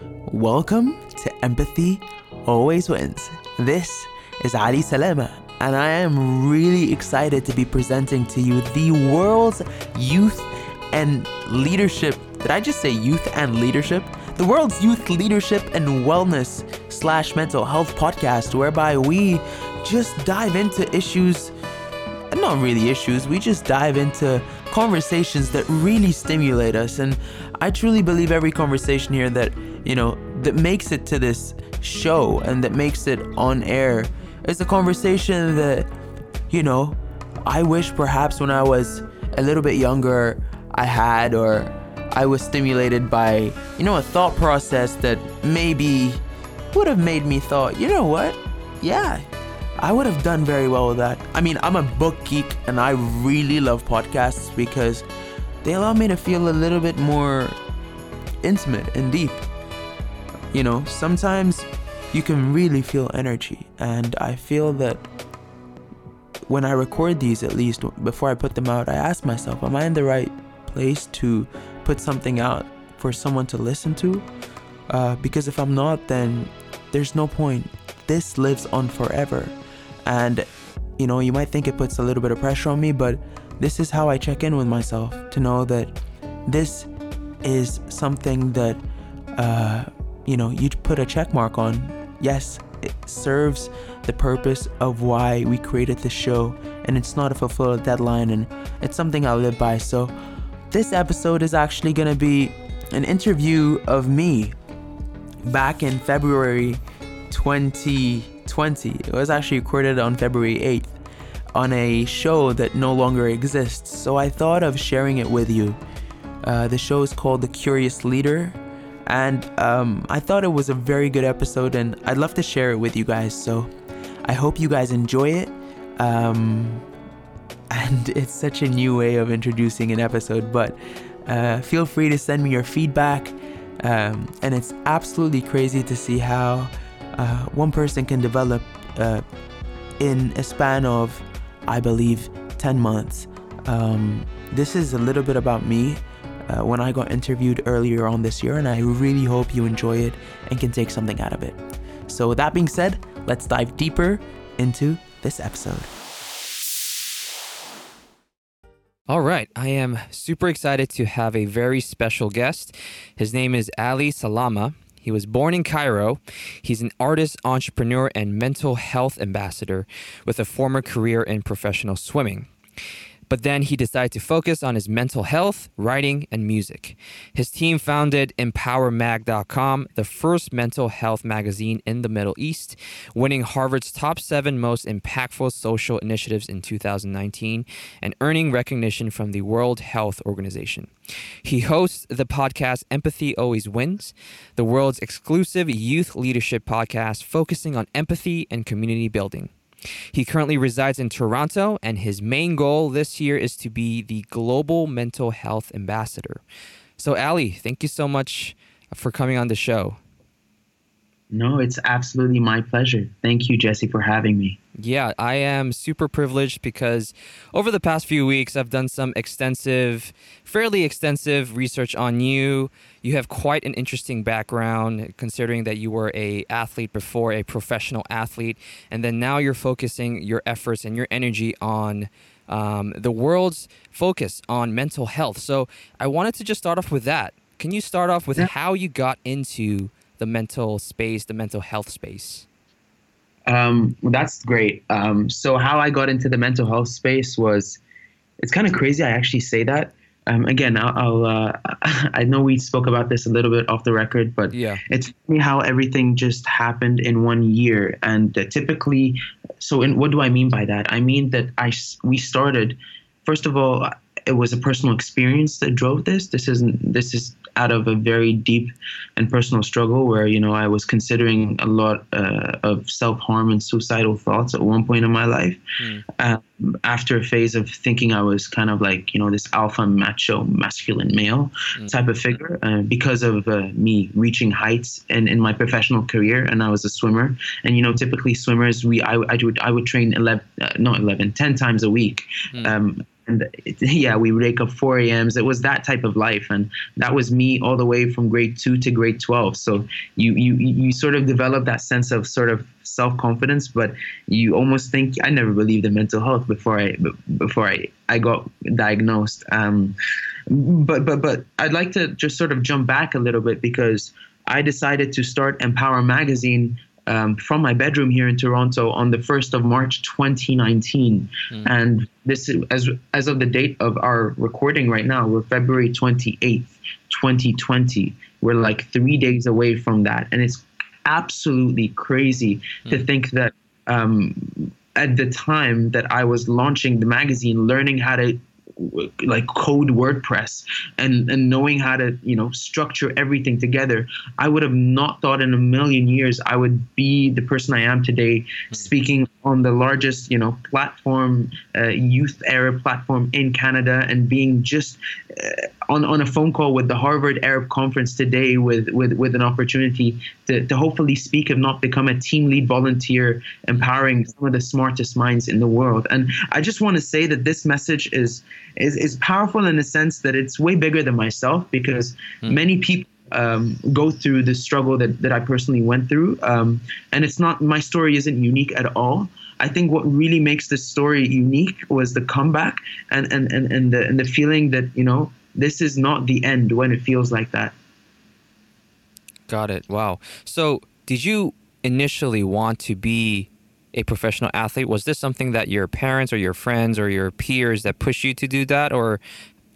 Welcome to Empathy Always Wins. This is Ali Salama, and I am really excited to be presenting to you the world's youth and leadership. Did I just say youth and leadership? The world's youth leadership and wellness slash mental health podcast, whereby we just dive into issues, not really issues, we just dive into conversations that really stimulate us. And I truly believe every conversation here that, you know, that makes it to this show and that makes it on air is a conversation that, you know, I wish perhaps when I was a little bit younger I had or I was stimulated by, you know, a thought process that maybe would have made me thought, you know what? Yeah, I would have done very well with that. I mean, I'm a book geek and I really love podcasts because they allow me to feel a little bit more intimate and deep. You know, sometimes you can really feel energy, and I feel that when I record these, at least before I put them out, I ask myself, am I in the right place to put something out for someone to listen to? Uh, because if I'm not, then there's no point. This lives on forever. And, you know, you might think it puts a little bit of pressure on me, but this is how I check in with myself to know that this is something that, uh, you know, you put a check mark on. Yes, it serves the purpose of why we created this show, and it's not a fulfilled deadline, and it's something I live by. So, this episode is actually going to be an interview of me back in February 2020. It was actually recorded on February 8th on a show that no longer exists. So I thought of sharing it with you. Uh, the show is called The Curious Leader. And um, I thought it was a very good episode, and I'd love to share it with you guys. So I hope you guys enjoy it. Um, and it's such a new way of introducing an episode, but uh, feel free to send me your feedback. Um, and it's absolutely crazy to see how uh, one person can develop uh, in a span of, I believe, 10 months. Um, this is a little bit about me uh, when I got interviewed earlier on this year, and I really hope you enjoy it and can take something out of it. So, with that being said, let's dive deeper into this episode. All right, I am super excited to have a very special guest. His name is Ali Salama. He was born in Cairo. He's an artist, entrepreneur, and mental health ambassador with a former career in professional swimming. But then he decided to focus on his mental health, writing, and music. His team founded EmpowerMag.com, the first mental health magazine in the Middle East, winning Harvard's top seven most impactful social initiatives in 2019 and earning recognition from the World Health Organization. He hosts the podcast Empathy Always Wins, the world's exclusive youth leadership podcast focusing on empathy and community building. He currently resides in Toronto, and his main goal this year is to be the global mental health ambassador. So, Ali, thank you so much for coming on the show. No, it's absolutely my pleasure. Thank you, Jesse, for having me. Yeah, I am super privileged because over the past few weeks, I've done some extensive, fairly extensive research on you. You have quite an interesting background, considering that you were a athlete before, a professional athlete, and then now you're focusing your efforts and your energy on um, the world's focus on mental health. So I wanted to just start off with that. Can you start off with yeah. how you got into the mental space, the mental health space? Um, that's great. Um, so how I got into the mental health space was, it's kind of crazy. I actually say that. Um, again, I'll, I'll uh, I know we spoke about this a little bit off the record, but yeah, it's funny how everything just happened in one year. And uh, typically, so in, what do I mean by that? I mean that I we started. First of all, it was a personal experience that drove this. This isn't. This is out of a very deep and personal struggle where you know I was considering a lot uh, of self harm and suicidal thoughts at one point in my life. Mm. Um, after a phase of thinking I was kind of like you know this alpha macho masculine male mm. type of figure uh, because of uh, me reaching heights in, in my professional career and I was a swimmer and you know typically swimmers we I, I would I would train 11 uh, not 11 10 times a week. Mm. Um, and it, yeah, we would wake up 4 a.m.s. It was that type of life, and that was me all the way from grade two to grade 12. So you you you sort of develop that sense of sort of self confidence, but you almost think I never believed in mental health before I before I I got diagnosed. Um, but but but I'd like to just sort of jump back a little bit because I decided to start Empower Magazine um, from my bedroom here in Toronto on the 1st of March 2019. Mm. And this is, as, as of the date of our recording right now, we're February 28th, 2020. We're like three days away from that. And it's absolutely crazy mm. to think that um, at the time that I was launching the magazine, learning how to like code WordPress and and knowing how to you know structure everything together, I would have not thought in a million years I would be the person I am today, mm-hmm. speaking on the largest you know platform, uh, youth Arab platform in Canada, and being just uh, on on a phone call with the Harvard Arab Conference today with with with an opportunity to to hopefully speak, if not become a team lead volunteer, empowering some of the smartest minds in the world. And I just want to say that this message is is, is powerful in the sense that it's way bigger than myself because mm. many people um, go through the struggle that, that I personally went through. Um, and it's not, my story isn't unique at all. I think what really makes this story unique was the comeback and, and, and, and, the, and the feeling that, you know, this is not the end when it feels like that. Got it. Wow. So, did you initially want to be a professional athlete? Was this something that your parents or your friends or your peers that push you to do that? Or,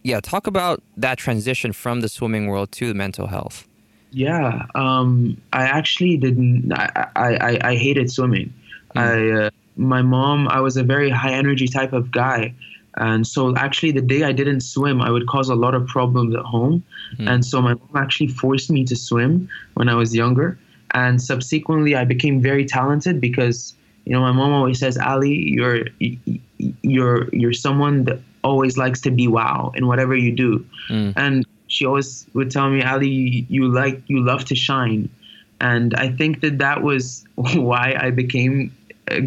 yeah, talk about that transition from the swimming world to the mental health. Yeah, um, I actually didn't. I I, I hated swimming. Mm. I uh, my mom. I was a very high energy type of guy, and so actually the day I didn't swim, I would cause a lot of problems at home. Mm. And so my mom actually forced me to swim when I was younger. And subsequently, I became very talented because you know, my mom always says, Ali, you're you're you're someone that always likes to be wow in whatever you do, mm. and she always would tell me, Ali, you like you love to shine, and I think that that was why I became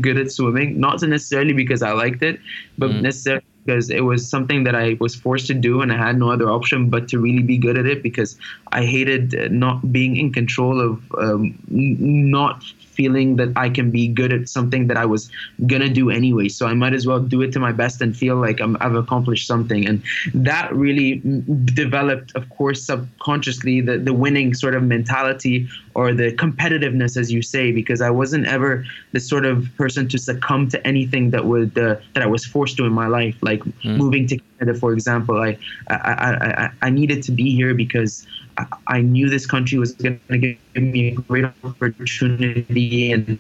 good at swimming. Not necessarily because I liked it, but mm. necessarily because it was something that I was forced to do and I had no other option but to really be good at it because I hated not being in control of um, not feeling that I can be good at something that I was gonna do anyway. So I might as well do it to my best and feel like i have accomplished something. And that really developed, of course, subconsciously the, the winning sort of mentality or the competitiveness, as you say, because I wasn't ever the sort of person to succumb to anything that would uh, that I was forced to in my life, like mm. moving to for example. I I, I I needed to be here because I knew this country was going to give me a great opportunity and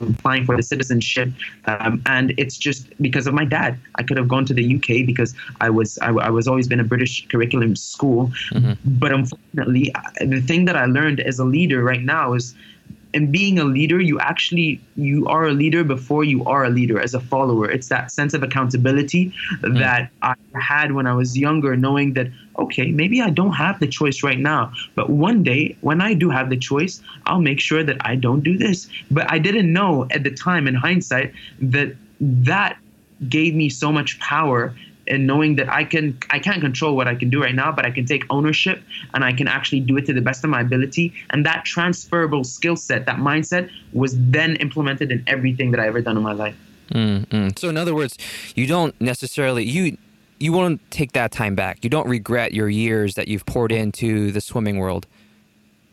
applying for the citizenship. Um, and it's just because of my dad. I could have gone to the UK because I was I, I was always been a British curriculum school. Mm-hmm. But unfortunately, the thing that I learned as a leader right now is and being a leader you actually you are a leader before you are a leader as a follower it's that sense of accountability mm. that i had when i was younger knowing that okay maybe i don't have the choice right now but one day when i do have the choice i'll make sure that i don't do this but i didn't know at the time in hindsight that that gave me so much power and knowing that I can I can't control what I can do right now, but I can take ownership and I can actually do it to the best of my ability. And that transferable skill set, that mindset, was then implemented in everything that I ever done in my life. Mm-hmm. So in other words, you don't necessarily you you won't take that time back. You don't regret your years that you've poured into the swimming world.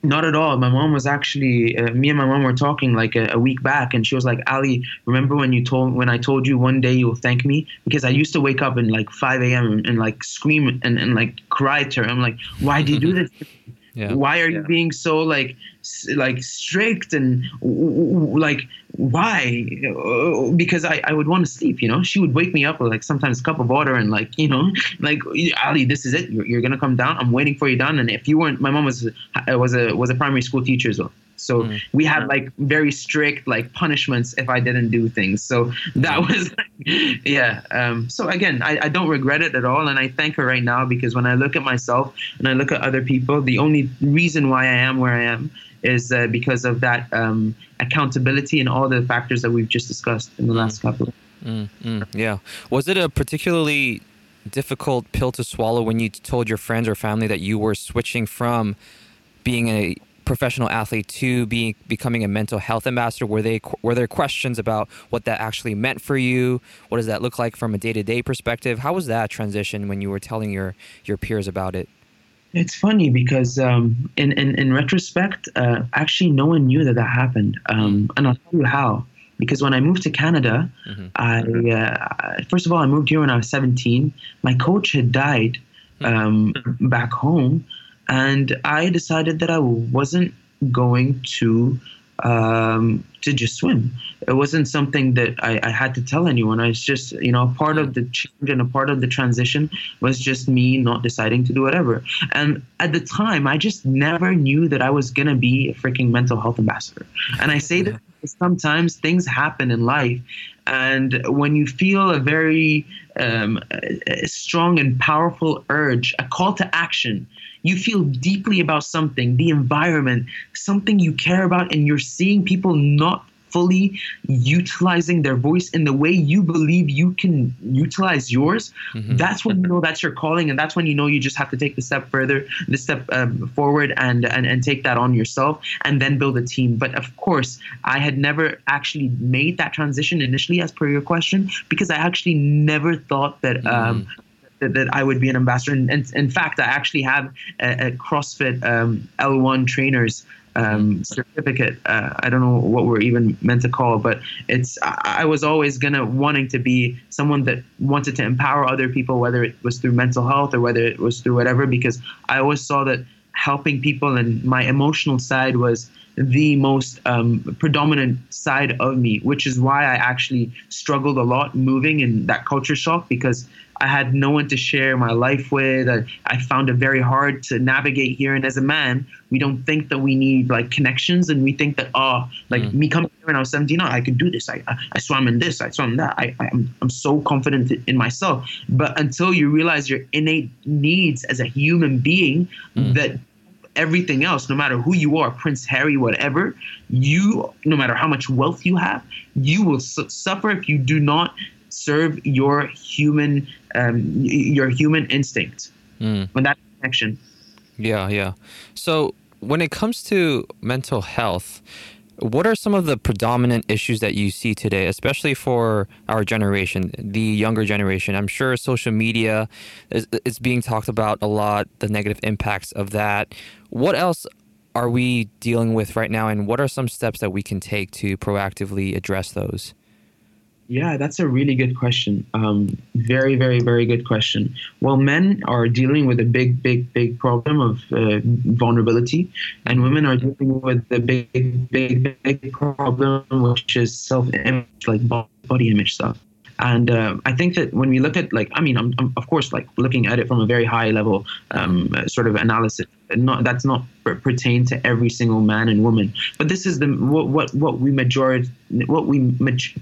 Not at all. My mom was actually uh, me and my mom were talking like a, a, week back, and she was like, "Ali, remember when you told when I told you one day you'll thank me?" Because I used to wake up in like 5 a.m. And, and, like scream and, and like cry to her. I'm like, "Why do you do this? Yeah. Why are you being so like like strict and like why? Because I, I would want to sleep, you know. She would wake me up with like sometimes a cup of water and like you know like Ali, this is it. You're, you're gonna come down. I'm waiting for you down. And if you weren't, my mom was was a was a primary school teacher as well. So mm. we had like very strict like punishments if I didn't do things. So that was, like, yeah. Um, so again, I, I don't regret it at all, and I thank her right now because when I look at myself and I look at other people, the only reason why I am where I am is uh, because of that um, accountability and all the factors that we've just discussed in the last couple. Mm, mm, yeah. Was it a particularly difficult pill to swallow when you told your friends or family that you were switching from being a professional athlete to being becoming a mental health ambassador? Were they were there questions about what that actually meant for you? What does that look like from a day to day perspective? How was that transition when you were telling your your peers about it? It's funny because um, in, in in retrospect, uh, actually, no one knew that that happened, um, and I'll tell you how. Because when I moved to Canada, mm-hmm. I uh, first of all I moved here when I was 17. My coach had died hmm. um, back home, and I decided that I wasn't going to um, to just swim. It wasn't something that I, I, had to tell anyone. I was just, you know, part of the change and a part of the transition was just me not deciding to do whatever. And at the time, I just never knew that I was gonna be a freaking mental health ambassador. And I say that sometimes things happen in life, and when you feel a very um, a strong and powerful urge, a call to action you feel deeply about something, the environment, something you care about, and you're seeing people not fully utilizing their voice in the way you believe you can utilize yours, mm-hmm. that's when you know that's your calling, and that's when you know you just have to take the step further, the step um, forward, and, and and take that on yourself, and then build a team. But of course, I had never actually made that transition initially, as per your question, because I actually never thought that. Um, mm-hmm that, that I would be an ambassador. And, and, in fact, I actually have a, a CrossFit um, L1 trainers um, certificate. Uh, I don't know what we're even meant to call, but it's. I, I was always gonna wanting to be someone that wanted to empower other people, whether it was through mental health or whether it was through whatever, because I always saw that helping people and my emotional side was the most um, predominant side of me, which is why I actually struggled a lot moving in that culture shock because I had no one to share my life with. I, I found it very hard to navigate here. And as a man, we don't think that we need like connections, and we think that oh, like mm. me coming here when I was 17, oh, I can do this. I, I, I swam in this. I swam in that. I, I am I'm so confident in myself. But until you realize your innate needs as a human being, mm. that everything else, no matter who you are, Prince Harry, whatever, you, no matter how much wealth you have, you will su- suffer if you do not serve your human um, your human instinct mm. when that connection. Yeah, yeah. So when it comes to mental health, what are some of the predominant issues that you see today, especially for our generation, the younger generation? I'm sure social media is, is being talked about a lot, the negative impacts of that. What else are we dealing with right now, and what are some steps that we can take to proactively address those? Yeah, that's a really good question. Um, very, very, very good question. Well, men are dealing with a big, big, big problem of uh, vulnerability, and women are dealing with a big, big, big problem, which is self-image, like body image stuff. And uh, I think that when we look at like, I mean, I'm, I'm, of course like looking at it from a very high level um, sort of analysis. Not that's not pertain to every single man and woman, but this is the what what, what we majority what we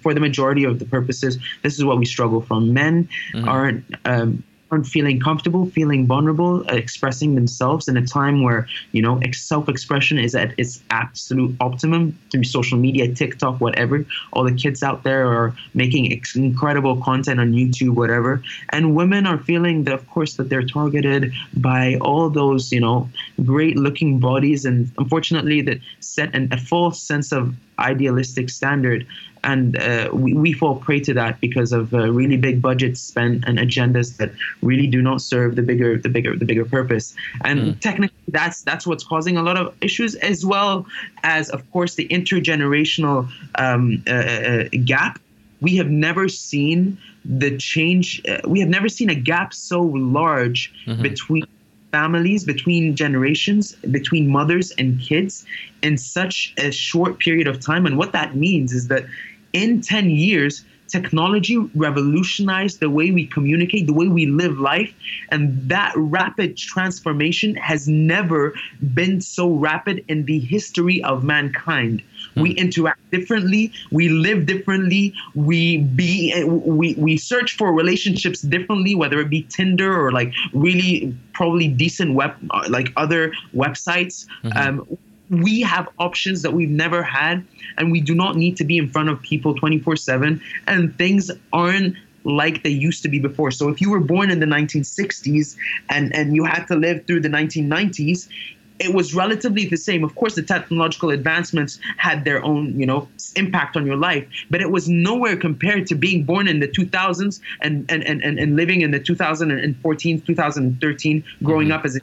for the majority of the purposes. This is what we struggle from. Men mm-hmm. aren't. Um, aren't feeling comfortable, feeling vulnerable, uh, expressing themselves in a time where you know self-expression is at its absolute optimum through social media, TikTok, whatever. All the kids out there are making incredible content on YouTube, whatever. And women are feeling that, of course, that they're targeted by all those you know great-looking bodies, and unfortunately, that set an, a false sense of idealistic standard and uh, we, we fall prey to that because of uh, really big budgets spent and agendas that really do not serve the bigger the bigger the bigger purpose and mm. technically that's that's what's causing a lot of issues as well as of course the intergenerational um, uh, uh gap we have never seen the change uh, we have never seen a gap so large mm-hmm. between families, between generations, between mothers and kids in such a short period of time. And what that means is that in 10 years, technology revolutionized the way we communicate, the way we live life. And that rapid transformation has never been so rapid in the history of mankind. Hmm. We interact differently, we live differently, we be we, we search for relationships differently, whether it be Tinder or like really probably decent web like other websites. Mm-hmm. Um, we have options that we've never had and we do not need to be in front of people 24 7 and things aren't like they used to be before. So if you were born in the 1960s and, and you had to live through the 1990s, it was relatively the same. Of course, the technological advancements had their own, you know, impact on your life, but it was nowhere compared to being born in the 2000s and and and, and living in the 2014, 2013, growing mm-hmm. up as a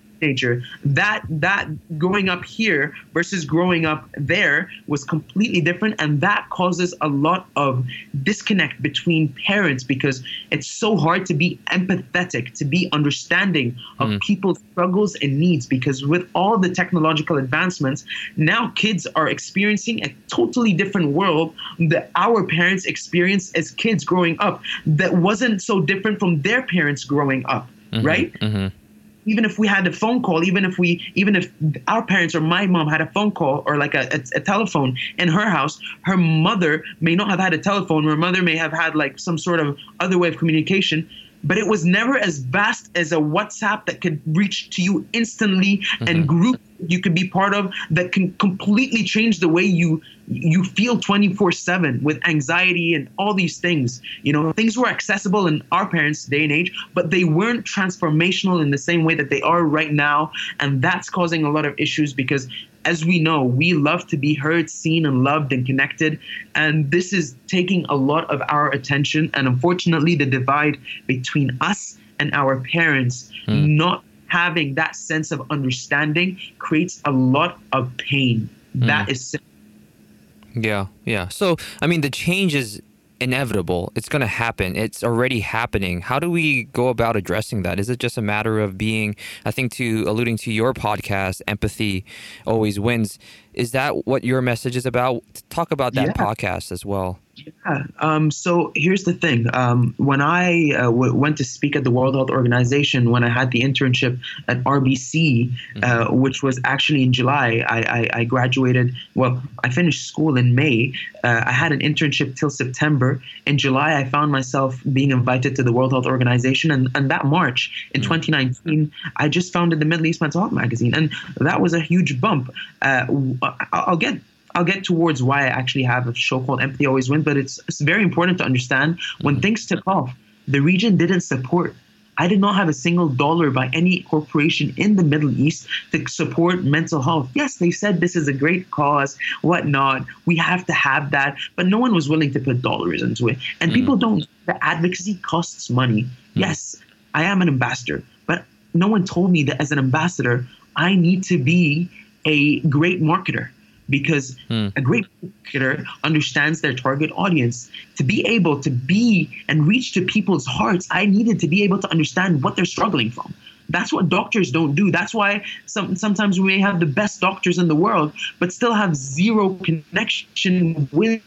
That that growing up here versus growing up there was completely different, and that causes a lot of disconnect between parents because it's so hard to be empathetic, to be understanding of mm. people's struggles and needs. Because with all the technological advancements, now kids are experiencing a totally different world that our parents experienced as kids growing up. That wasn't so different from their parents growing up, mm-hmm. right? Mm-hmm even if we had a phone call, even if we, even if our parents or my mom had a phone call or like a, a, a, telephone in her house, her mother may not have had a telephone. Her mother may have had like some sort of other way of communication, but it was never as vast as a WhatsApp that could reach to you instantly mm-hmm. and group you could be part of that can completely change the way you you feel 24/7 with anxiety and all these things. You know, things were accessible in our parents' day and age, but they weren't transformational in the same way that they are right now, and that's causing a lot of issues because as we know, we love to be heard, seen, and loved and connected. And this is taking a lot of our attention. And unfortunately, the divide between us and our parents mm. not having that sense of understanding creates a lot of pain. Mm. That is. Yeah, yeah. So, I mean, the change is inevitable. It's going to happen. It's already happening. How do we go about addressing that? Is it just a matter of being, I think, to alluding to your podcast, empathy always wins? Is that what your message is about? Talk about that yeah. podcast as well. Yeah. Um, so here's the thing. Um, when I uh, w- went to speak at the World Health Organization, when I had the internship at RBC, uh, mm-hmm. which was actually in July, I, I, I, graduated. Well, I finished school in May. Uh, I had an internship till September. In July, I found myself being invited to the World Health Organization. And, and that March in mm-hmm. 2019, I just founded the Middle East Mental Health Magazine. And that was a huge bump. Uh, I'll get I'll get towards why I actually have a show called Empathy Always Wins, but it's, it's very important to understand when mm-hmm. things took off, the region didn't support. I did not have a single dollar by any corporation in the Middle East to support mental health. Yes, they said this is a great cause, whatnot. We have to have that, but no one was willing to put dollars into it. And mm. people don't, the advocacy costs money. Mm. Yes, I am an ambassador, but no one told me that as an ambassador, I need to be a great marketer because hmm. a great marketer understands their target audience. To be able to be and reach to people's hearts, I needed to be able to understand what they're struggling from. That's what doctors don't do. That's why some, sometimes we may have the best doctors in the world, but still have zero connection with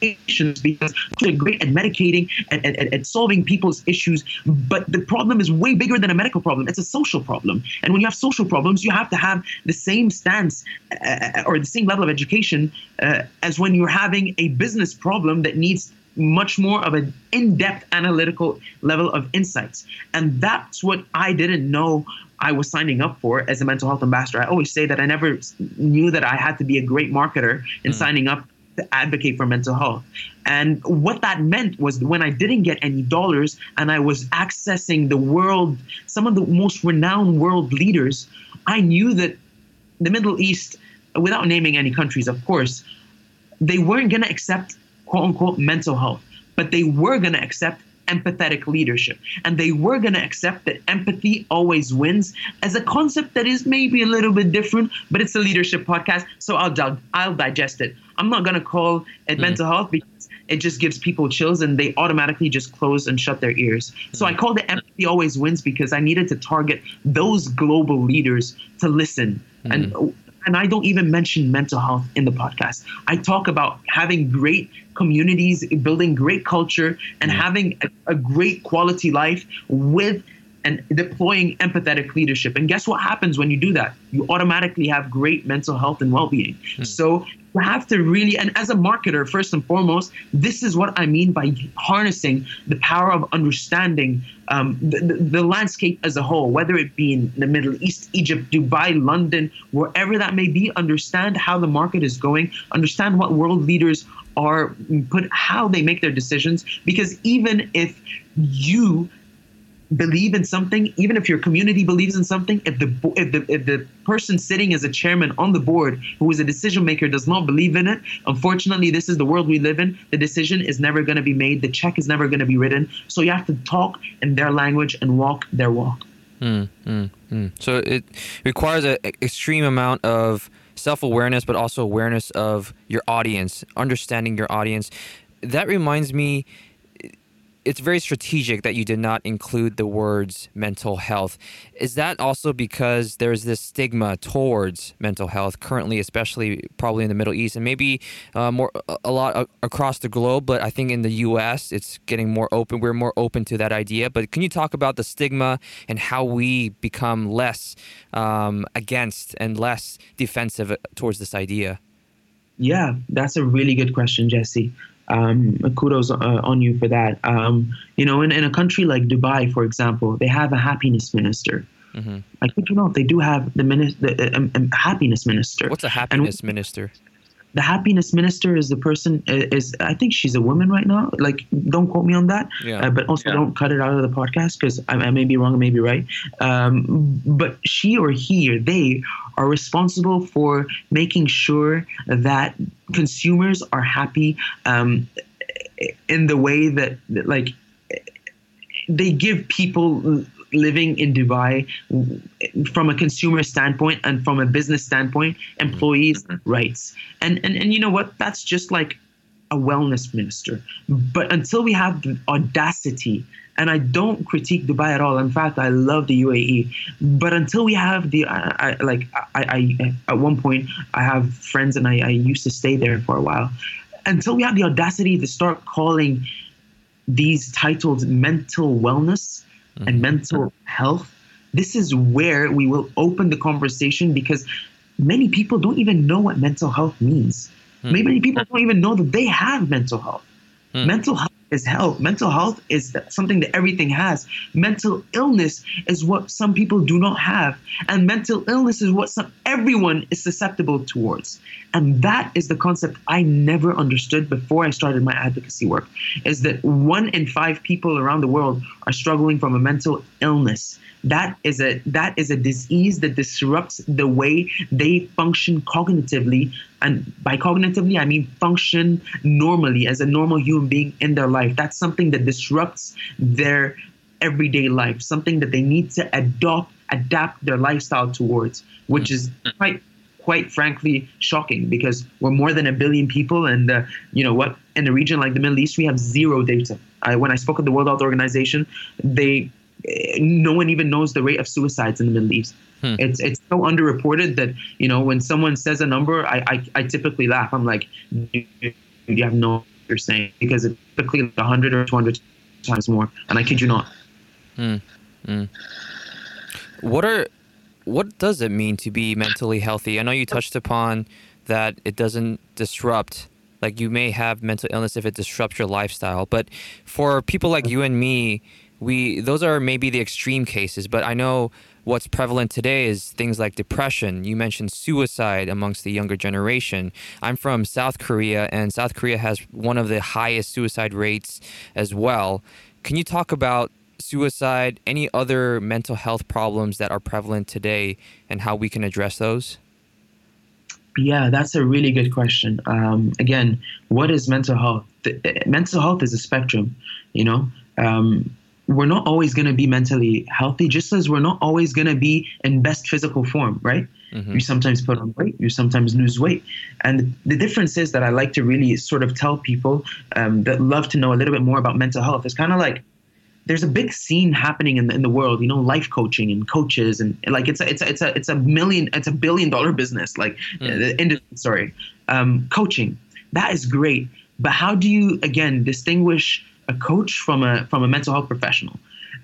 patients because they're great at medicating and, and, and solving people's issues. But the problem is way bigger than a medical problem. It's a social problem. And when you have social problems, you have to have the same stance uh, or the same level of education uh, as when you're having a business problem that needs much more of an in-depth analytical level of insights and that's what i didn't know I was signing up for as a mental health ambassador. I always say that I never knew that I had to be a great marketer in mm. signing up to advocate for mental health. And what that meant was when I didn't get any dollars and I was accessing the world, some of the most renowned world leaders, I knew that the Middle East, without naming any countries, of course, they weren't going to accept quote unquote mental health, but they were going to accept empathetic leadership. And they were going to accept that empathy always wins as a concept that is maybe a little bit different, but it's a leadership podcast. So I'll, I'll digest it. I'm not going to call it mm. mental health because it just gives people chills and they automatically just close and shut their ears. Mm. So I called it empathy always wins because I needed to target those global leaders to listen. Mm. And and I don't even mention mental health in the podcast. I talk about having great communities, building great culture, and having a, a, great quality life with and deploying empathetic leadership. And guess what happens when you do that? You automatically have great mental health and well-being. Hmm. So have to really, and as a marketer, first and foremost, this is what I mean by harnessing the power of understanding um, the, the, the, landscape as a whole, whether it be in the Middle East, Egypt, Dubai, London, wherever that may be, understand how the market is going, understand what world leaders are, put how they make their decisions. Because even if you believe in something, even if your community believes in something, if the if the if the person sitting as a chairman on the board who is a decision maker does not believe in it, unfortunately, this is the world we live in. The decision is never going to be made. The check is never going to be written. So you have to talk in their language and walk their walk. Mm, mm, mm. So it requires an extreme amount of self awareness, but also awareness of your audience, understanding your audience. That reminds me it's very strategic that you did not include the words mental health. Is that also because there's this stigma towards mental health currently, especially probably in the Middle East and maybe uh, more a lot across the globe? But I think in the U.S. it's getting more open. We're more open to that idea. But can you talk about the stigma and how we become less um, against and less defensive towards this idea? Yeah, that's a really good question, Jesse um, kudos uh, on you for that. Um, you know, in, in a country like Dubai, for example, they have a happiness minister. Mm-hmm. I think you know they do have the, minis- the um, um, happiness minister. What's a happiness and, minister? the happiness minister is the person is I think she's a woman right now. Like, don't quote me on that. Yeah. Uh, but also yeah. don't cut it out of the podcast because I, I, may be wrong, I may be right. Um, but she or he or they are responsible for making sure that consumers are happy um, in the way that, that like they give people living in Dubai from a consumer standpoint and from a business standpoint, employees' mm-hmm. rights. And, and and you know what? That's just like a wellness minister. But until we have the audacity, and I don't critique Dubai at all. In fact, I love the UAE. But until we have the, I, I like, I, I, at one point, I have friends and I, I used to stay there for a while. Until we have the audacity to start calling these titles mental wellness, mm-hmm. and mental health, this is where we will open the conversation because many people don't even know what mental health means. Mm-hmm. Many people don't even know that they have mental health. Mm-hmm. Mental health is health. Mental health is something that everything has. Mental illness is what some people do not have, and mental illness is what some everyone is susceptible towards. And that is the concept I never understood before I started my advocacy work. Is that one in five people around the world are struggling from a mental illness. That is a that is a disease that disrupts the way they function cognitively. And by cognitively i mean function normally as a normal human being in their life. That's something that disrupts their everyday life something that they need to adopt adapt their lifestyle towards which is quite quite frankly shocking because we're more than a billion people and uh, you know what in a region like the middle east we have zero data I, when i spoke at the world health organization they no one even knows the rate of suicides in the Middle East. Hmm. It's it's so underreported that you know when someone says a number, I I, I typically laugh. I'm like, you, you have no you're saying because it's typically 100 or 200 times more, and I kid you not. Hmm. Hmm. What are what does it mean to be mentally healthy? I know you touched upon that it doesn't disrupt like you may have mental illness if it disrupts your lifestyle but for people like you and me we those are maybe the extreme cases, but I know what's prevalent today is things like depression. You mentioned suicide amongst the younger generation. I'm from South Korea, and South Korea has one of the highest suicide rates as well. Can you talk about suicide, any other mental health problems that are prevalent today, and how we can address those? Yeah, that's a really good question. Um, again, what is mental health? The, uh, mental health is a spectrum, you know. Um, we're not always going to be mentally healthy, just as we're not always going to be in best physical form, right? Mm-hmm. You sometimes put on weight, you sometimes lose weight. And the difference is that I like to really sort of tell people um, that love to know a little bit more about mental health. It's kind of like there's a big scene happening in the, in the world, you know, life coaching and coaches and, like it's a, it's a, it's a it's a million it's a billion dollar business like mm. the industry sorry um, coaching that is great but how do you again distinguish a coach from a from a mental health professional.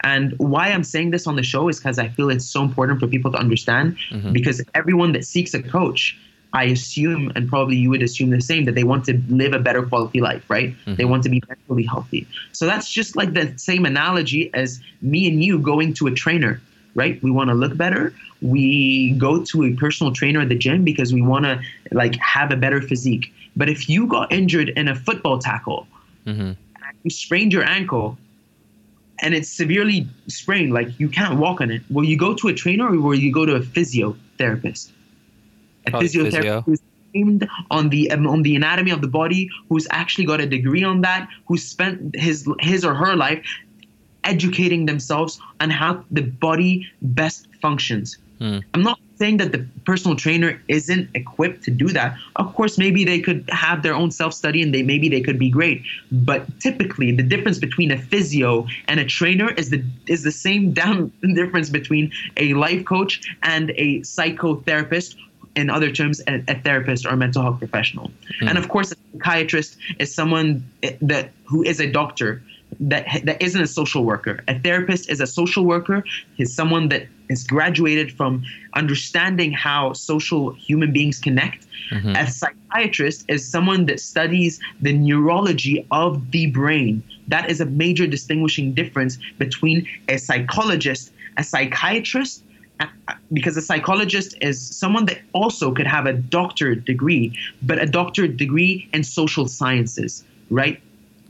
And why I'm saying this on the show is because I feel it's so important for people to understand. Mhm. Because everyone that seeks a coach, I assume, and probably you would assume the same, that they want to live a better quality life, right? They Mhm. want to be mentally healthy. So that's just like the same analogy as me and you going to a trainer, right? We want to look better. We go to a personal trainer at the gym because we want to like have a better physique. But if you got injured in a football tackle, Mhm. you sprained your ankle and it's severely sprained, like you can't walk on it, will you go to a trainer or will you go to a physiotherapist? A Probably physio. physiotherapist who's trained on the um, on the anatomy of the body, who's actually got a degree on that, who spent his his or her life educating themselves on how the body best functions. Hmm. I'm not saying that the personal trainer isn't equipped to do that. Of course, maybe they could have their own self-study and they maybe they could be great. But typically, the difference between a physio and a trainer is the is the same down difference between a life coach and a psychotherapist. In other terms, a, a therapist or a mental health professional. And of course, a psychiatrist is someone that who is a doctor that that isn't a social worker. A therapist is a social worker. Is someone that is graduated from understanding how social human beings connect. Mhm. A psychiatrist is someone that studies the neurology of the brain. That is a major distinguishing difference between a psychologist, a psychiatrist, because a psychologist is someone that also could have a doctorate degree, but a doctorate degree in social sciences, right?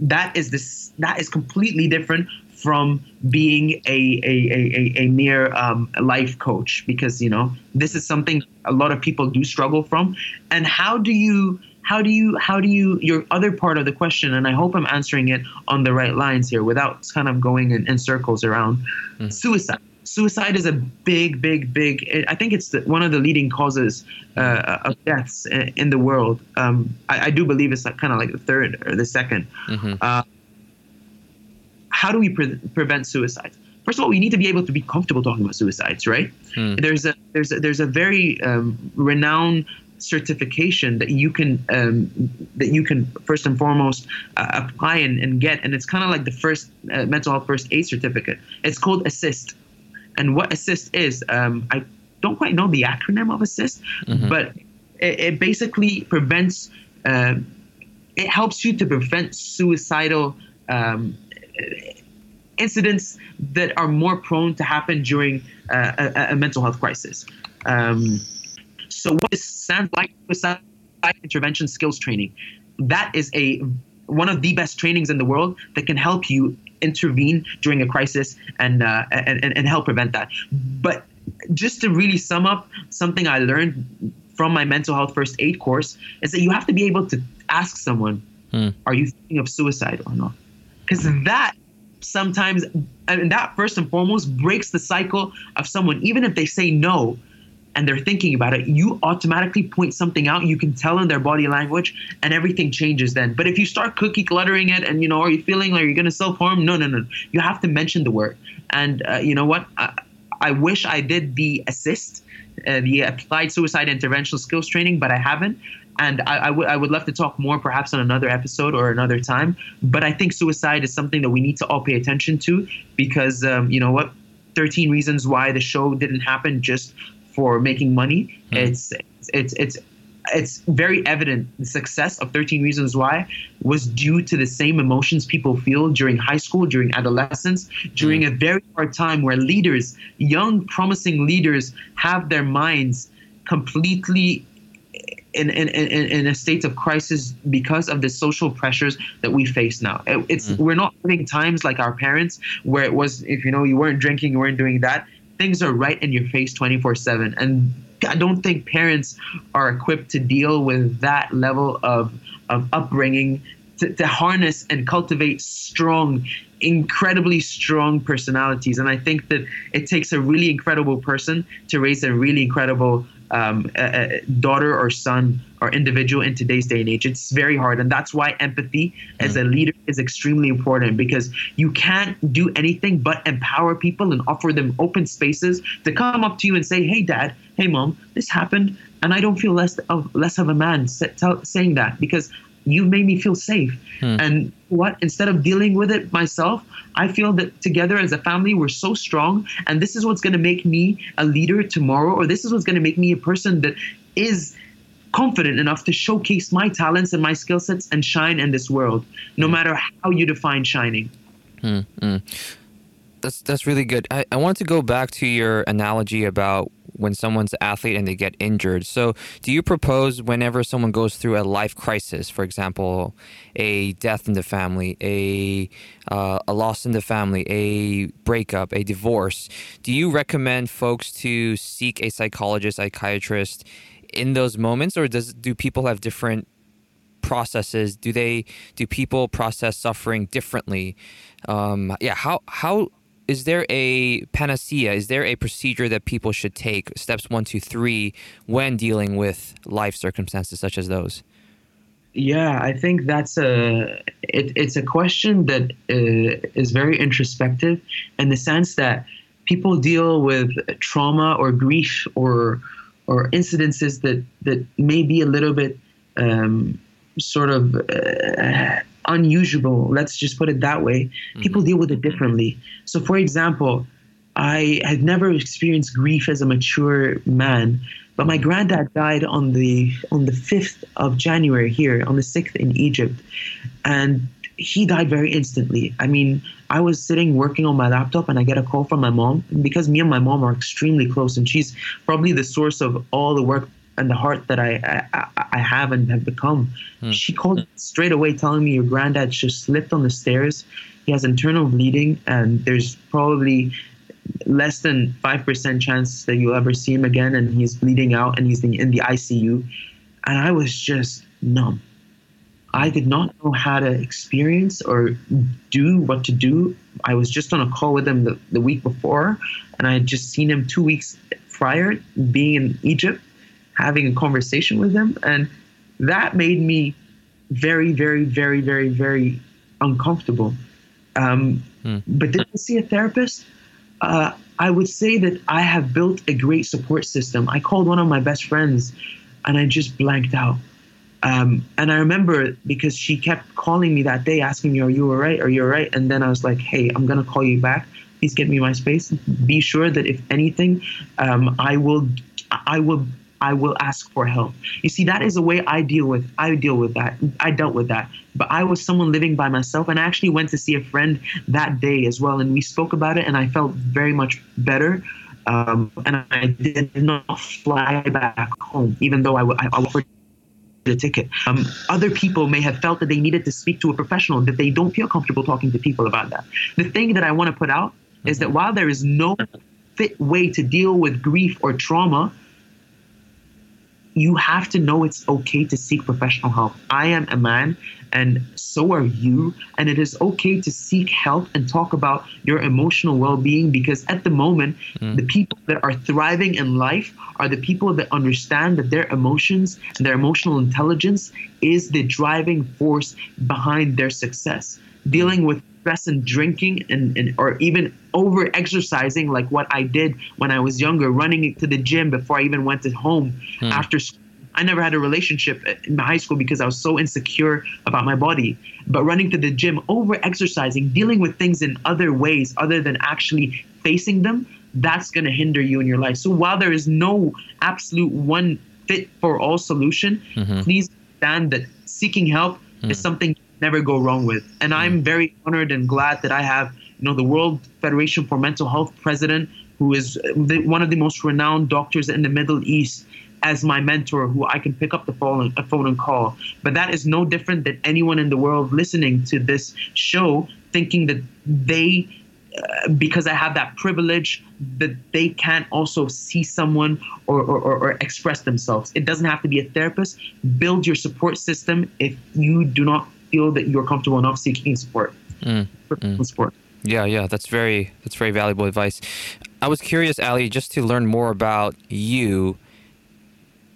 That is this. That is completely different from being a a, a, a, a mere um, life coach because you know this is something a lot of people do struggle from. And how do you how do you how do you your other part of the question? And I hope I'm answering it on the right lines here without kind of going in, in circles around Mhm. suicide. Suicide is a big, big, big. I think it's the, one of the leading causes uh, of deaths in the world. Um, I, I do believe it's like, kind of like the third or the second Mhm. how do we pre- prevent suicides? First of all, we need to be able to be comfortable talking about suicides, right? Hmm. There's a there's a, there's a very um, renowned certification that you can um, that you can first and foremost uh, apply and, and get, and it's kind of like the first uh, mental health first aid certificate. It's called ASIST, and what ASIST is, um, I don't quite know the acronym of ASIST, Mhm. but it, it basically prevents. Uh, it helps you to prevent suicidal um, incidents that are more prone to happen during uh, a, a mental health crisis. Um, so, what is SANS like suicide intervention skills training? That is a one of the best trainings in the world that can help you intervene during a crisis and uh, and, and and help prevent that. But just to really sum up something I learned from my mental health first aid course is that you have to be able to ask someone, Hmm. "Are you thinking of suicide or not?" Because that sometimes, and that first and foremost breaks the cycle of someone. Even if they say no, and they're thinking about it, you automatically point something out. You can tell in their body language, and everything changes then. But if you start cookie cluttering it, and you know, are you feeling like you're gonna self harm? No, no, no. You have to mention the word. And uh, you know what? I, I wish I did the ASIST, uh, the applied suicide intervention skills training, but I haven't. And I, I would I would love to talk more, perhaps on another episode or another time. But I think suicide is something that we need to all pay attention to because um, you know what, 13 reasons why the show didn't happen just for making money. Hmm. It's it's it's it's very evident the success of 13 reasons why was due to the same emotions people feel during high school during adolescence during hmm. a very hard time where leaders young promising leaders have their minds completely in, in, in, in a state of crisis because of the social pressures that we face now. It- It's hmm. we're not living times like our parents where it was if you know you weren't drinking, you weren't doing that. Things are right in your face 24/7 and I don't think parents are equipped to deal with that level of of upbringing to, to harness and cultivate strong incredibly strong personalities. And i think that it takes a really incredible person to raise a really incredible um, a, a daughter or son or individual in today's day and age. It's very hard and that's why empathy as a leader is extremely important because you can't do anything but empower people and offer them open spaces to come up to you and say hey dad. Hey mom. This happened and i don't feel less of less of a man saying that because you've made me feel safe. Hmm. And what instead of dealing with it myself, I feel that together as a family we're so strong, and this is what's going to make me a leader tomorrow, or this is what's going to make me a person that is confident enough to showcase my talents and my skill sets and shine in this world, no hmm. matter how you define shining. Hmm, hmm. That's that's really good. I, I wanted to go back to your analogy about when someone's athlete and they get injured. So, do you propose whenever someone goes through a life crisis, for example, a death in the family, a uh, a loss in the family, a breakup, a divorce, do you recommend folks to seek a psychologist, psychiatrist in those moments, or does do people have different processes? Do they do people process suffering differently? Um, yeah, how how is there a panacea? Is there a procedure that people should take? Steps one, two, three, when dealing with life circumstances such as those. Yeah, I think that's a it, it's a question that uh, is very introspective in the sense that people deal with trauma or grief or or incidences that that may be a little bit um, sort of uh, unusual. Let's just put it that way. Mm-hmm. People deal with it differently. So, for example, I had never experienced grief as a mature man, but my granddad died on the on the fifth of January here, on the sixth in Egypt, and he died very instantly. I mean, I was sitting working on my laptop and I get a call from my mom. Because me and my mom are extremely close, and she's probably the source of all the work and the heart that I I, I have and have become. Hmm. She called straight away, telling me your granddad just slipped on the stairs. He has internal bleeding, and there's probably less than five percent chance that you'll ever see him again. And he's bleeding out, and he's in the ICU. And I was just numb. I did not know how to experience or do what to do. I was just on a call with him the, the week before, and I had just seen him two weeks prior, being in Egypt, having a conversation with him. And that made me very, very, very, very, very uncomfortable. Um, But did I see a therapist? Uh, I would say that I have built a great support system. I called one of my best friends and I just blanked out. Um, and I remember because she kept calling me that day, asking me, "Are you all right? Are you all right?" And then I was like, "Hey, I'm gonna call you back. Please get me my space. Be sure that if anything, um, I will, I will, I will ask for help." You see, that is the way I deal with. I deal with that. I dealt with that. But I was someone living by myself, and I actually went to see a friend that day as well, and we spoke about it, and I felt very much better. Um, and I did not fly back home, even though I, I, I offered the ticket. Um, other people may have felt that they needed to speak to a professional, that they don't feel comfortable talking to people about that. The thing that I want to put out is that while there is no fit way to deal with grief or trauma, you have to know it's okay to seek professional help. I am a man, and so are you. And it is okay to seek help and talk about your emotional well being because at the moment, mm. the people that are thriving in life are the people that understand that their emotions and their emotional intelligence is the driving force behind their success. Dealing with stress and drinking and, and or even over exercising like what I did when I was younger, running to the gym before I even went to home hmm. after school. I never had a relationship in high school because I was so insecure about my body. But running to the gym, over exercising, dealing with things in other ways other than actually facing them, that's going to hinder you in your life. So while there is no absolute one fit for all solution, mm-hmm. please understand that seeking help hmm. is something never go wrong with. And I'm very honored and glad that I have, you know, the World Federation for Mental Health president, who is the, one of the most renowned doctors in the Middle East, as my mentor, who I can pick up the phone, a phone and call. But that is no different than anyone in the world listening to this show, thinking that they uh, because I have that privilege that they can also see someone or, or, or, or express themselves. It doesn't have to be a therapist. Build your support system if you do not feel that you're comfortable enough seeking support. Mm, mm. Professional support. Yeah, yeah, that's very that's very valuable advice. I was curious, Ali, just to learn more about you.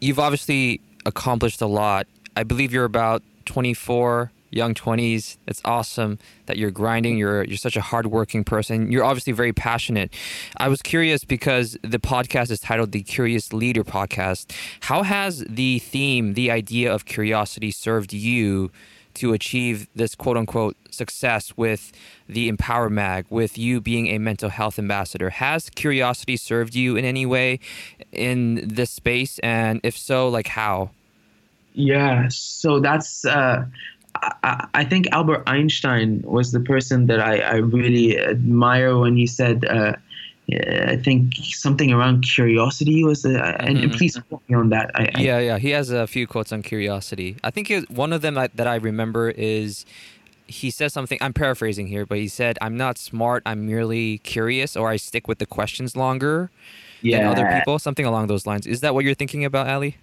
You've obviously accomplished a lot. I believe you're about 24 young 20s. It's awesome that you're grinding. You're you're such a hardworking person. You're obviously very passionate. I was curious because the podcast is titled the Curious Leader Podcast. How has the theme, the idea of curiosity served you to achieve this quote unquote success with the Empower Mag, with you being a mental health ambassador? Has curiosity served you in any way in this space? And if so, like how? Yeah, so that's uh, I, I, think Albert Einstein was the person that I, I really admire when he said, uh, I think something around curiosity was, the, mm-hmm. and, please quote me on that. I, yeah, yeah, he has a few quotes on curiosity. I think one of them that I remember is he says something. I'm paraphrasing here, but he said, "I'm not smart. I'm merely curious, or I stick with the questions longer." Yeah. than other people, something along those lines. Is that what you're thinking about, Ali?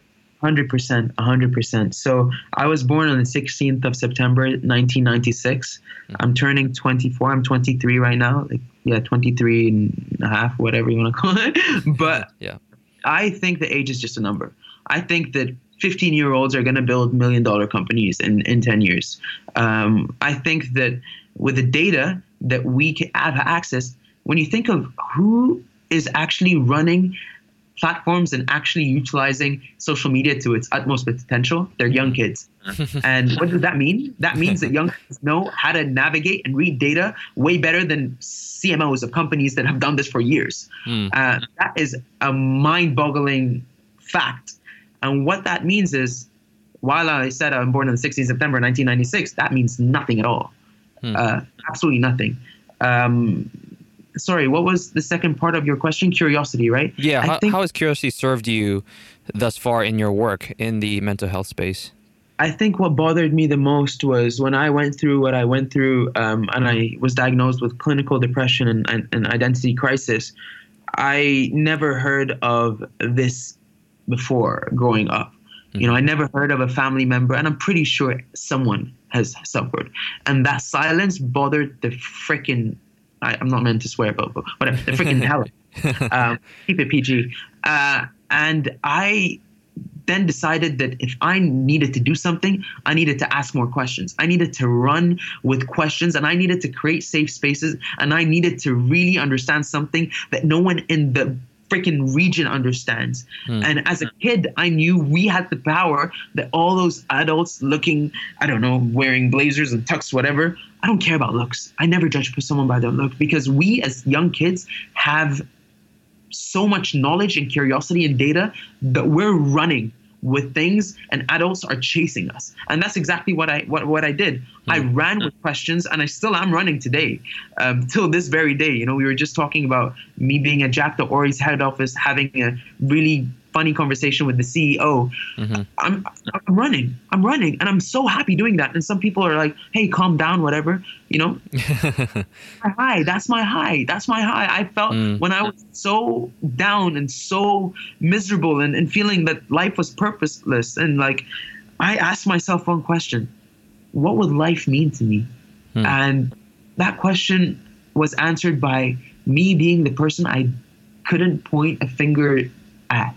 Hundred percent, hundred percent. So I was born on the 16th of September, 1996. Mm-hmm. I'm turning 24. I'm 23 right now. Like, yeah, 23 and a half, whatever you want to call it. but yeah, I think the age is just a number. I think that 15 year olds are going to build million dollar companies in, in 10 years. Um, I think that with the data that we have access, when you think of who is actually running platforms and actually utilizing social media to its utmost potential, they're young kids. and what does that mean? That means that young kids know how to navigate and read data way better than CMOs of companies that have done this for years. Mm. Uh, that is a mind boggling fact. And what that means is, while I said I'm born on the 16th of September 1996, that means nothing at all. Mm. Uh, absolutely nothing. Um, sorry, what was the second part of your question? Curiosity, right? Yeah. How, think, how has curiosity served you thus far in your work in the mental health space? I think what bothered me the most was when I went through what I went through um, and I was diagnosed with clinical depression and, and, and identity crisis. I never heard of this before growing up. Mm-hmm. You know, I never heard of a family member, and I'm pretty sure someone has suffered. And that silence bothered the freaking I, am not meant to swear, but, but whatever. The freaking hell. Um, keep it PG. Uh, and I then decided that if I needed to do something, I needed to ask more questions. I needed to run with questions and I needed to create safe spaces and I needed to really understand something that no one in the freaking region understands. Hmm. And as a kid, I knew we had the power that all those adults looking, I don't know, wearing blazers and tux, whatever, I don't care about looks. I never judge someone by their look because we as young kids have so much knowledge and curiosity and data that we're running with things and adults are chasing us and that's exactly what i what, what i did mm-hmm. i hmm. ran with questions and i still am running today um, till this very day you know we were just talking about me being at jack the ori's head office having a really funny conversation with the CEO. Mm-hmm. I'm, I'm running, I'm running, and I'm so happy doing that. And some people are like, "Hey, calm down, whatever." You know, high. That's my high. That's my high. I felt mm. when I was so down and so miserable and, and feeling that life was purposeless. And like, I asked myself one question: What would life mean to me? Mm. And that question was answered by me being the person I couldn't point a finger at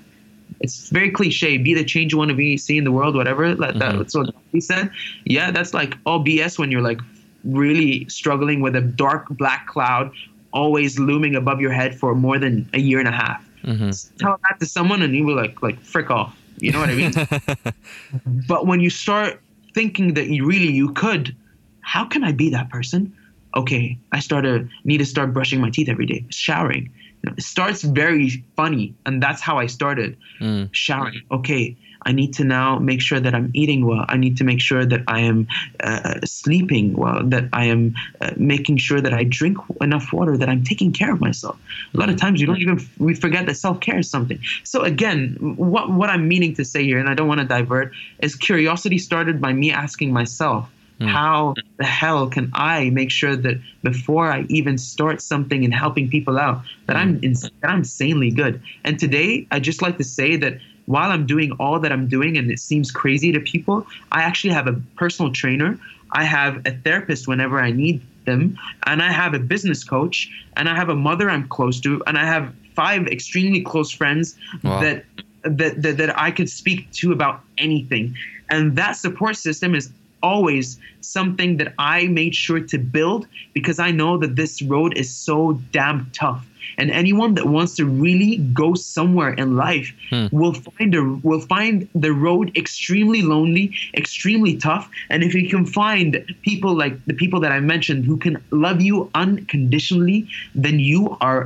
it's very cliche. Be the change you want to be, see in the world, whatever. That, mm-hmm. That's what he said. Yeah, that's like all BS when you're like really struggling with a dark black cloud always looming above your head for more than a year and a half. Mm-hmm. Tell that to someone and you will like like frick off. You know what I mean? but when you start thinking that you really you could, how can I be that person? Okay, I start to need to start brushing my teeth every day, showering starts very funny and that's how i started mm. showering okay i need to now make sure that i'm eating well. I need to make sure that i am uh, sleeping well that i am uh, making sure that i drink enough water that i'm taking care of myself. A lot of times you don't even we forget that self-care is something. So again what what i'm meaning to say here and i don't want to divert is curiosity started by me asking myself Mm. How the hell can I make sure that before I even start something and helping people out, that mm. I'm ins- that I'm insanely good? And today, I just like to say that while I'm doing all that I'm doing, and it seems crazy to people, I actually have a personal trainer. I have a therapist whenever I need them, and I have a business coach, and I have a mother I'm close to, and I have five extremely close friends wow. that, that that that I could speak to about anything. And that support system is always something that I made sure to build because I know that this road is so damn tough. And anyone that wants to really go somewhere in life Hmm. will find a will find the road extremely lonely, extremely tough. And if you can find people like the people that I mentioned who can love you unconditionally, then you are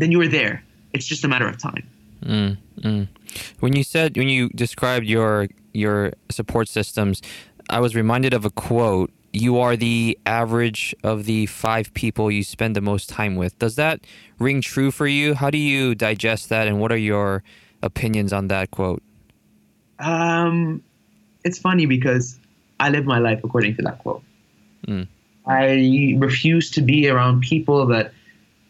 then you're there. It's just a matter of time. Mm, mm. When you said when you described your your support systems, I was reminded of a quote. You are the average of the five people you spend the most time with. Does that ring true for you? How do you digest that, and what are your opinions on that quote? Um, it's funny because I live my life according to that quote. Mm. I refuse to be around people that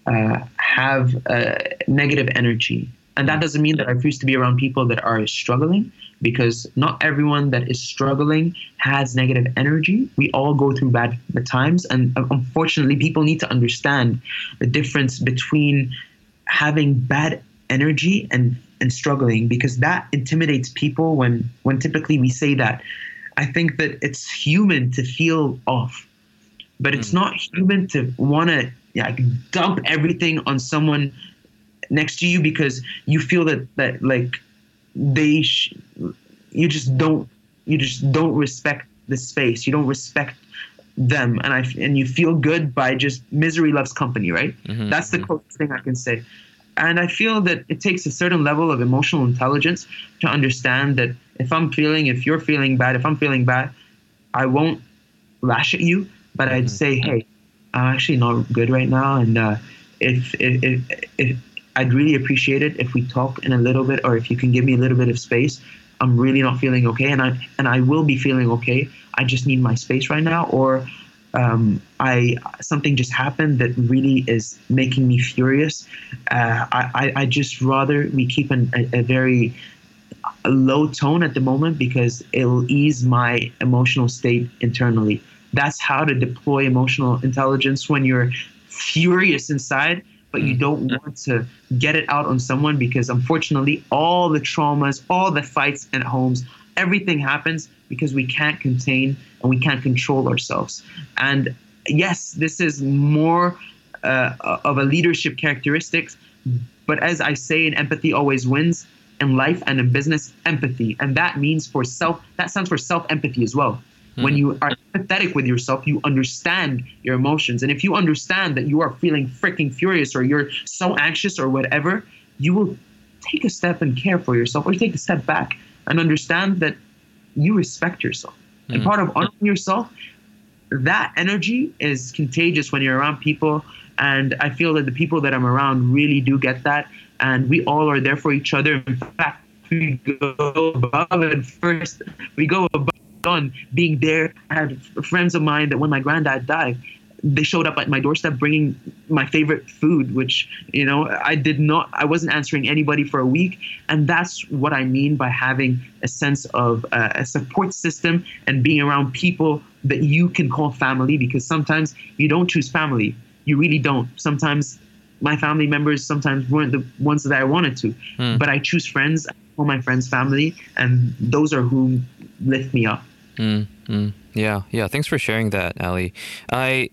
uh, have uh, negative energy. And that doesn't mean that I refuse to be around people that are struggling because not everyone that is struggling has negative energy. We all go through bad times. And uh, unfortunately, people need to understand the difference between having bad energy and, and struggling because that intimidates people when, when typically we say that. I think that it's human to feel off, but it's not human to want to like dump everything on someone next to you because you feel that that like they sh- you just don't you just don't respect the space. You don't respect them. And i and you feel good by just misery loves company right? Mhm, that's the closest thing i can say. And i feel that it takes a certain level of emotional intelligence to understand that if i'm feeling if you're feeling bad if i'm feeling bad i won't lash at you but i'd Mhm. say hey i'm actually not good right now. And uh, if, if, if, if I'd really appreciate it if we talk in a little bit, or if you can give me a little bit of space. I'm really not feeling okay, and I and I will be feeling okay. I just need my space right now, or um, I something just happened that really is making me furious. Uh, I, I I just rather we keep an, a, a very low tone at the moment because it'll ease my emotional state internally. That's how to deploy emotional intelligence when you're furious inside, but you don't want to get it out on someone because unfortunately, all the traumas, all the fights at homes, everything happens because we can't contain and we can't control ourselves. And yes, this is more uh, of a leadership characteristics, but as I say, in empathy always wins in life and in business, empathy. And that means for self, that stands for self empathy as well. When you are empathetic with yourself, you understand your emotions. And if you understand that you are feeling freaking furious or you're so anxious or whatever, you will take a step and care for yourself or take a step back and understand that you respect yourself. And Mm. part of honoring yourself, that energy is contagious when you're around people. And I feel that the people that I'm around really do get that. And we all are there for each other. In fact, we go above and first, we go above on being there. I had friends of mine that when my granddad died, they showed up at my doorstep bringing my favorite food, which, you know, I did not, I wasn't answering anybody for a week. And that's what I mean by having a sense of uh, a support system and being around people that you can call family because sometimes you don't choose family. You really don't. Sometimes my family members sometimes weren't the ones that I wanted to, Hmm. but I choose friends, I call my friends family, and those are who lift me up. Mm, mm. Yeah, yeah. Thanks for sharing that, Ali. I,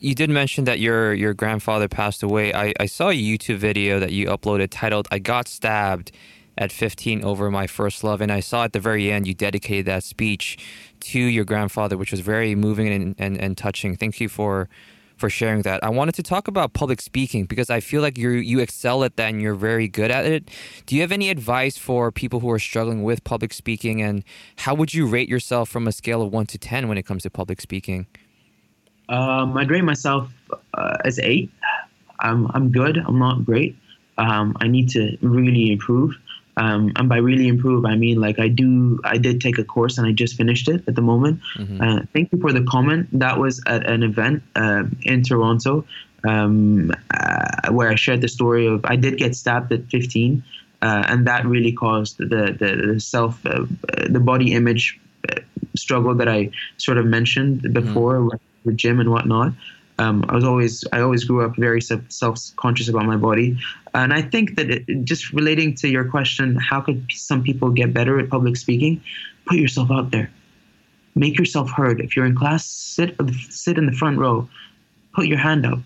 you did mention that your your grandfather passed away. I, I saw a YouTube video that you uploaded titled "I Got Stabbed at 15 over my first love," and I saw at the very end you dedicated that speech to your grandfather, which was very moving and and, and touching. Thank you for for sharing that. I wanted to talk about public speaking because I feel like you you excel at that and you're very good at it. Do you have any advice for people who are struggling with public speaking and how would you rate yourself from a scale of 1 to 10 when it comes to public speaking? Um, I'd rate myself uh, as eight. I'm I'm good. I'm not great. Um, I need to really improve. Um, and by really improve, I mean like I do. I did take a course and I just finished it at the moment. Mhm. Uh, thank you for the comment. That was at an event uh, in Toronto um, uh, where I shared the story of I did get stabbed at 15, uh, and that really caused the the, the self uh, the body image uh, struggle that I sort of mentioned before with the gym and whatnot. Um, I was always I always grew up very self conscious about my body, and I think that it, just relating to your question, how could some people get better at public speaking? Put yourself out there make yourself heard. If you're in class, sit sit in the front row, put your hand up,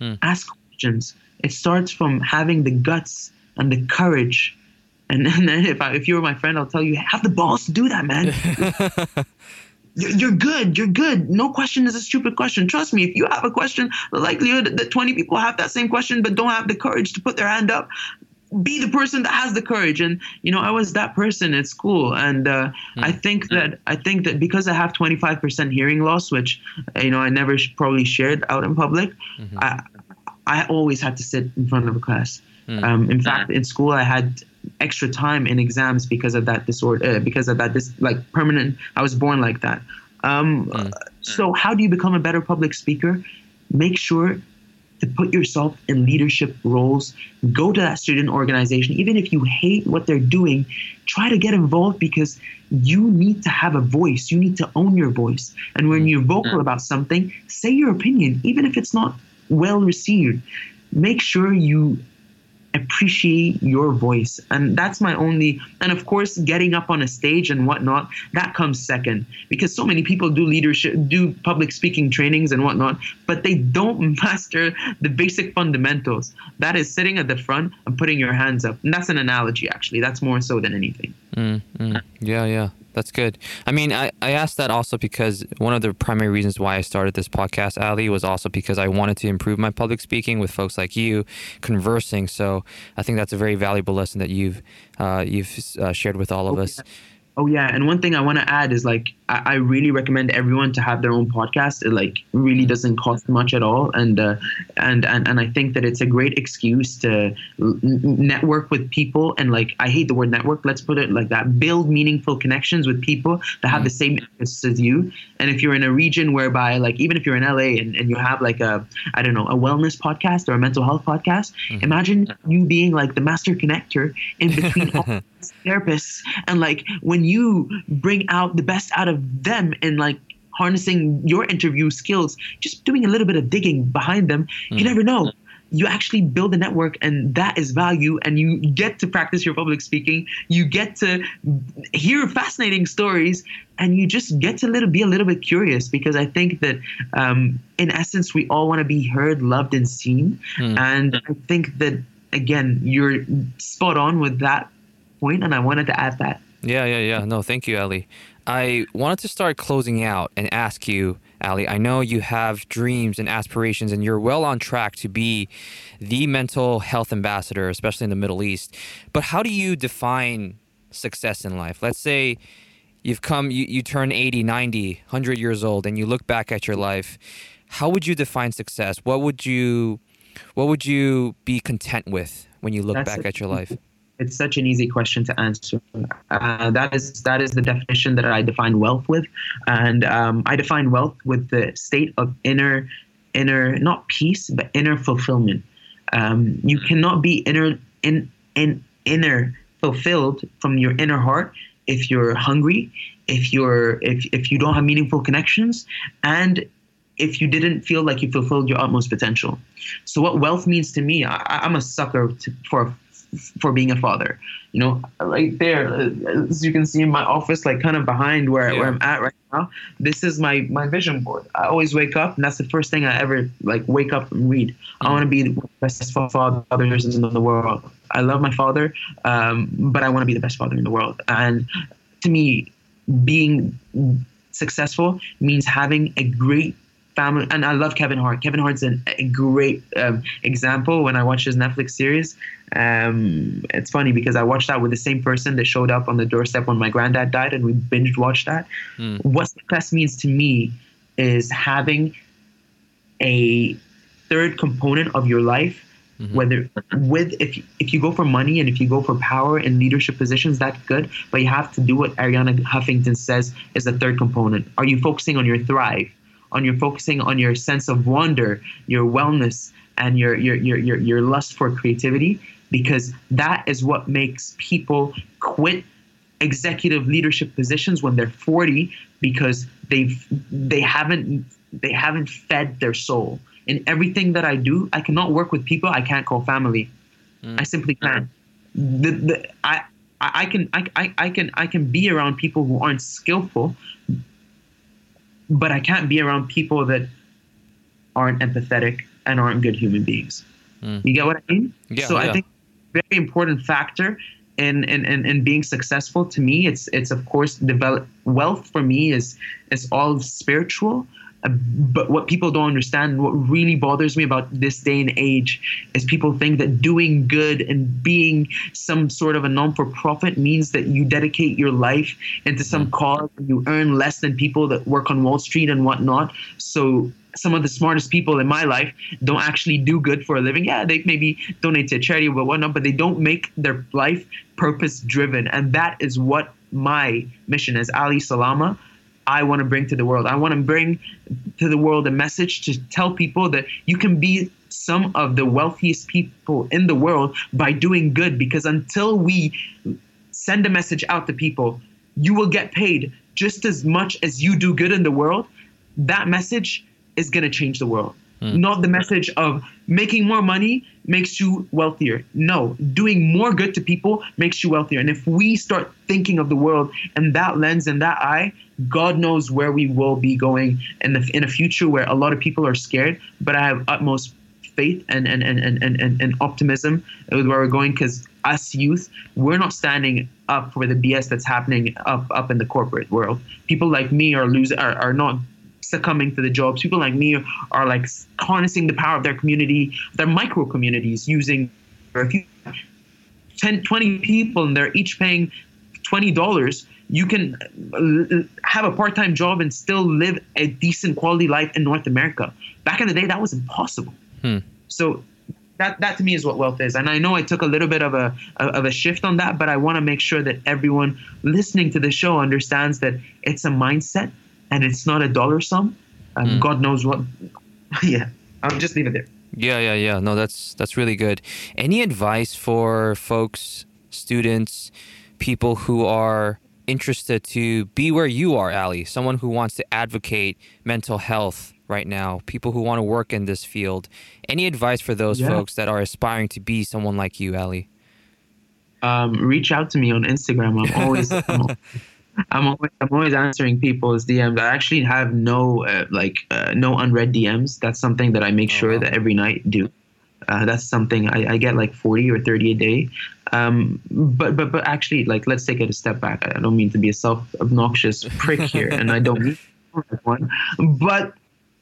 Hmm. ask questions. It starts from having the guts and the courage. And, and then if I, if you were my friend, I'll tell you have the balls to do that, man. You're, good. You're good. No question is a stupid question. Trust me. If you have a question, the likelihood that 20 people have that same question but don't have the courage to put their hand up, be the person that has the courage. And you know, I was that person at school, and uh, I think that I think that because I have 25% hearing loss, which you know I never sh- probably shared out in public, I I always had to sit in front of a class. Um, in fact, in school, I had extra time in exams because of that disorder, uh, because of that this like permanent. I was born like that. Um, uh, so, how do you become a better public speaker? Make sure to put yourself in leadership roles. Go to that student organization, even if you hate what they're doing. Try to get involved because you need to have a voice. You need to own your voice. And when you're vocal about something, say your opinion, even if it's not well received. Make sure you appreciate your voice. And that's my only and of course getting up on a stage and whatnot that comes second. Because so many people do leadership do public speaking trainings and whatnot but they don't master the basic fundamentals. That is sitting at the front and putting your hands up. And that's an analogy actually. That's more so than anything. Mm, mm. Yeah, yeah, that's good. I mean, I, I asked that also because one of the primary reasons why I started this podcast, Ali, was also because I wanted to improve my public speaking with folks like you, conversing. So I think that's a very valuable lesson that you've uh, you've uh, shared with all of us. Oh yeah, and one thing I want to add is like I, I really recommend everyone to have their own podcast. It like really doesn't cost much at all, and uh, and and and I think that it's a great excuse to network with people. And like I hate the word network. Let's put it like that: build meaningful connections with people that have the same interests as you. And if you're in a region whereby like even if you're in LA and, and you have like a I don't know a wellness podcast or a mental health podcast, mm-hmm. imagine you being like the master connector in between all therapists. And like when you bring out the best out of them and like harnessing your interview skills just doing a little bit of digging behind them you mm. never know you actually build a network and that is value and you get to practice your public speaking you get to hear fascinating stories and you just get to little, be a little bit curious because i think that um, in essence we all want to be heard loved and seen and i think that again you're spot on with that point and i wanted to add that Yeah, yeah, yeah. No, thank you, Ali. I wanted to start closing out and ask you, Ali. I know you have dreams and aspirations, and you're well on track to be the mental health ambassador, especially in the Middle East. But how do you define success in life? Let's say you've come, you, you turn 80, 90, 100 years old, and you look back at your life. How would you define success? What would you, what would you be content with when you look That's back a- at your life? It's such an easy question to answer. Uh, that is that is the definition that I define wealth with, and um, I define wealth with the state of inner, inner not peace but inner fulfillment. Um, you cannot be inner in in inner fulfilled from your inner heart if you're hungry, if you're if if you don't have meaningful connections, and if you didn't feel like you fulfilled your utmost potential. So what wealth means to me, I, I'm a sucker to, for for being a father. You know, right there, as you can see in my office, like kind of behind where, Yeah. where I'm at right now. This is my my vision board. I always wake up, and that's the first thing I ever like wake up and read. I want to be the best fa- fathers in the world. I love my father, um, but I want to be the best father in the world. And to me, being successful means having a great family. And I love Kevin Hart. Kevin Hart's an, a great um, example. When I watch his Netflix series, um, it's funny because I watched that with the same person that showed up on the doorstep when my granddad died, and we binge watched that. Mm. What success means to me is having a third component of your life Mhm. whether with if you- if you go for money and if you go for power in leadership positions that's good but you have to do what arianna huffington says is the third component are you focusing on your thrive on your focusing on your sense of wonder your wellness and your your your your, your lust for creativity because that is what makes people quit executive leadership positions when they're 40 because they've they haven't they haven't fed their soul. In everything that i do i cannot work with people i can't call family. Mm. I simply can't. The, the, I, I I can I, I, I can I can be around people who aren't skillful but I can't be around people that aren't empathetic and aren't good human beings. Mm. You get what I mean? Yeah, so yeah. I think very important factor in, in, in, in being successful to me it's it's of course develop wealth for me is is all spiritual but what people don't understand what really bothers me about this day and age is people think that doing good and being some sort of a non-for-profit means that you dedicate your life into some mm-hmm. cause and you earn less than people that work on wall street and whatnot so some of the smartest people in my life don't actually do good for a living. Yeah, they maybe donate to a charity or whatnot, but they don't make their life purpose driven. And that is what my mission is. Ali Salama. I want to bring to the world. I want to bring to the world a message to tell people that you can be some of the wealthiest people in the world by doing good. Because until we send a message out to people, you will get paid just as much as you do good in the world. That message is going to change the world. Hmm. Not the message of making more money makes you wealthier. No, doing more good to people makes you wealthier. And if we start thinking of the world in that lens and that eye, God knows where we will be going in the in a future where a lot of people are scared. But I have utmost faith and and and and and, and optimism with where we're going because us youth, we're not standing up for the BS that's happening up up in the corporate world. People like me are losing are, are not succumbing to the jobs. People like me are like harnessing the power of their community, their micro communities using if you 10, 20 people and they're each paying $20, you can uh, have a part-time job and still live a decent quality life in North America. Back in the day, that was impossible. Hmm. So that that to me is what wealth is. And I know I took a little bit of a of a shift on that, but I want to make sure that everyone listening to the show understands that it's a mindset and it's not a dollar sum. Um, Mm. God knows what. yeah, I'll just leave it there. Yeah, yeah, yeah. No, that's that's really good. Any advice for folks, students, people who are interested to be where you are, Ali? Someone who wants to advocate mental health right now, people who want to work in this field. Any advice for those Yeah. folks that are aspiring to be someone like you, Ali? um, reach out to me on Instagram. I'm always, I'm, al- I'm always, I'm always answering people's DMs. I actually have no, uh, like, uh, no unread DMs. That's something that I make Oh, sure wow. that every night do. Uh, that's something I, I get like 40 or 30 a day. Um, but, but, but actually, like, let's take it a step back. I don't mean to be a self obnoxious prick here, and I don't mean one. But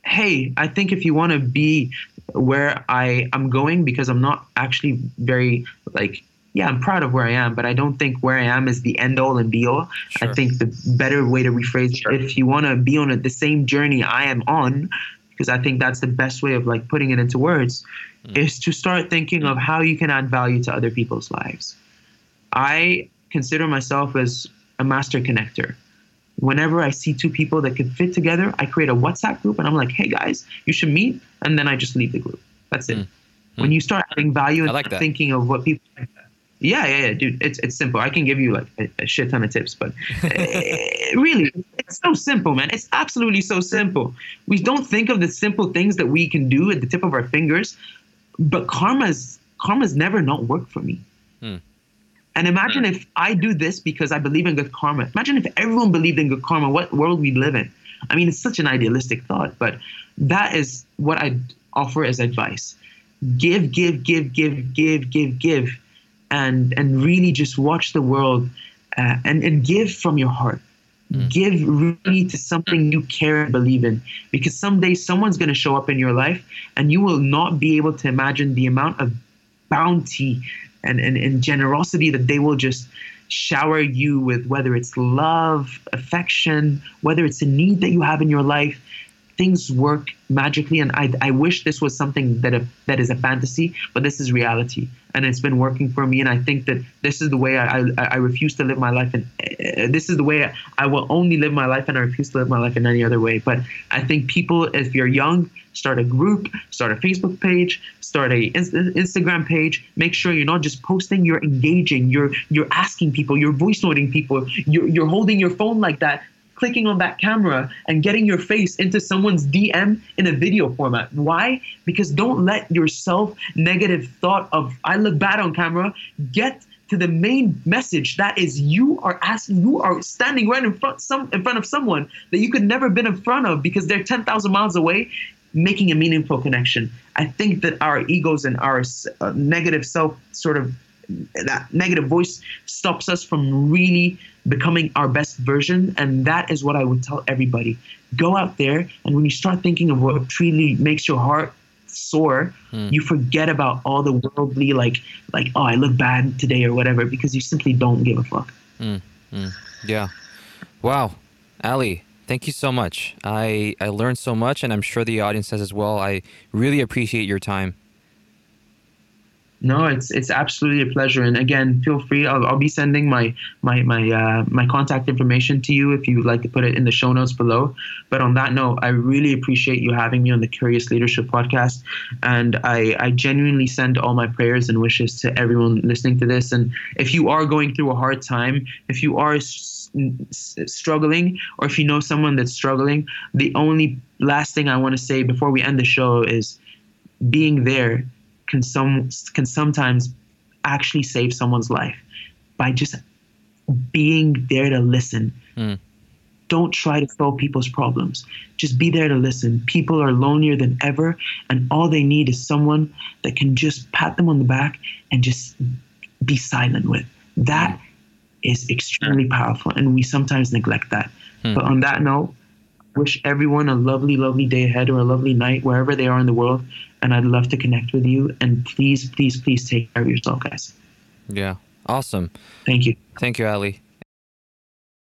hey, I think if you want to be where I am going, because I'm not actually very like, yeah, I'm proud of where I am, but I don't think where I am is the end all and be all. Sure. I think the better way to rephrase it, if you want to be on a, the same journey I am on, because I think that's the best way of like putting it into words, is to start thinking of how you can add value to other people's lives. I consider myself as a master connector. Whenever I see two people that could fit together, I create a WhatsApp group and I'm like, hey guys, you should meet. And then I just leave the group. That's it. Mm. When you start adding value and like thinking of what people yeah, yeah, yeah, dude. It's it's simple. I can give you like a, a shit ton of tips, but eh, really, it's so simple, man. It's absolutely so simple. We don't think of the simple things that we can do at the tip of our fingers, but karma's karma's never not worked for me. Hmm. And imagine if I do this because I believe in good karma. Imagine if everyone believed in good karma, what world we live in. I mean, it's such an idealistic thought, but that is what I'd offer as advice. Give, give, give, give, give, give, give and and really just watch the world uh, and and give from your heart. Give really to something you care and believe in. Because someday someone's going to show up in your life and you will not be able to imagine the amount of bounty and, and, and generosity that they will just shower you with whether it's love affection whether it's a need that you have in your life things work magically and I, I wish this was something that a, that is a fantasy but this is reality. And it's been working for me and i think that this is the way i, I, I refuse to live my life and uh, this is the way i will only live my life and i refuse to live my life in any other way. But i think people if you're young start a group start a facebook page start a Inst- instagram page. Make sure you're not just posting you're engaging you're you're asking people you're voice noting people you're, you're holding your phone like that clicking on that camera and getting your face into someone's DM in a video format. Why? Because don't let your self negative thought of I look bad on camera get to the main message that is you are asking you are standing right in front some in front of someone that you could never been in front of because they're 10,000 miles away making a meaningful connection i think that our egos and our uh, negative self sort of that negative voice stops us from really becoming our best version. And that is what i would tell everybody. Go out there and when you start thinking of what truly makes your heart soar mm. you forget about all the worldly like like oh i look bad today or whatever because you simply don't give a fuck. Mm. Mm. yeah. Wow. Ali thank you so much. I i learned so much and i'm sure the audience has as well. I really appreciate your time no, it's it's absolutely a pleasure. And again, feel free. I'll, I'll be sending my my my uh, my contact information to you if you would like to put it in the show notes below. But on that note, I really appreciate you having me on the Curious Leadership podcast, and I I genuinely send all my prayers and wishes to everyone listening to this. And if you are going through a hard time, if you are struggling, or if you know someone that's struggling, the only last thing I want to say before we end the show is being there can some can sometimes actually save someone's life by just being there to listen. Mm. Don't try to solve people's problems. Just be there to listen. People are lonelier than ever, and all they need is someone that can just pat them on the back and just be silent with. That is extremely powerful, and we sometimes neglect that. Hmm. But on that note, wish everyone a lovely, lovely day ahead or a lovely night wherever they are in the world and I'd love to connect with you. And please, please, please take care of yourself, guys. Yeah. Awesome. Thank you. Thank you, Ali.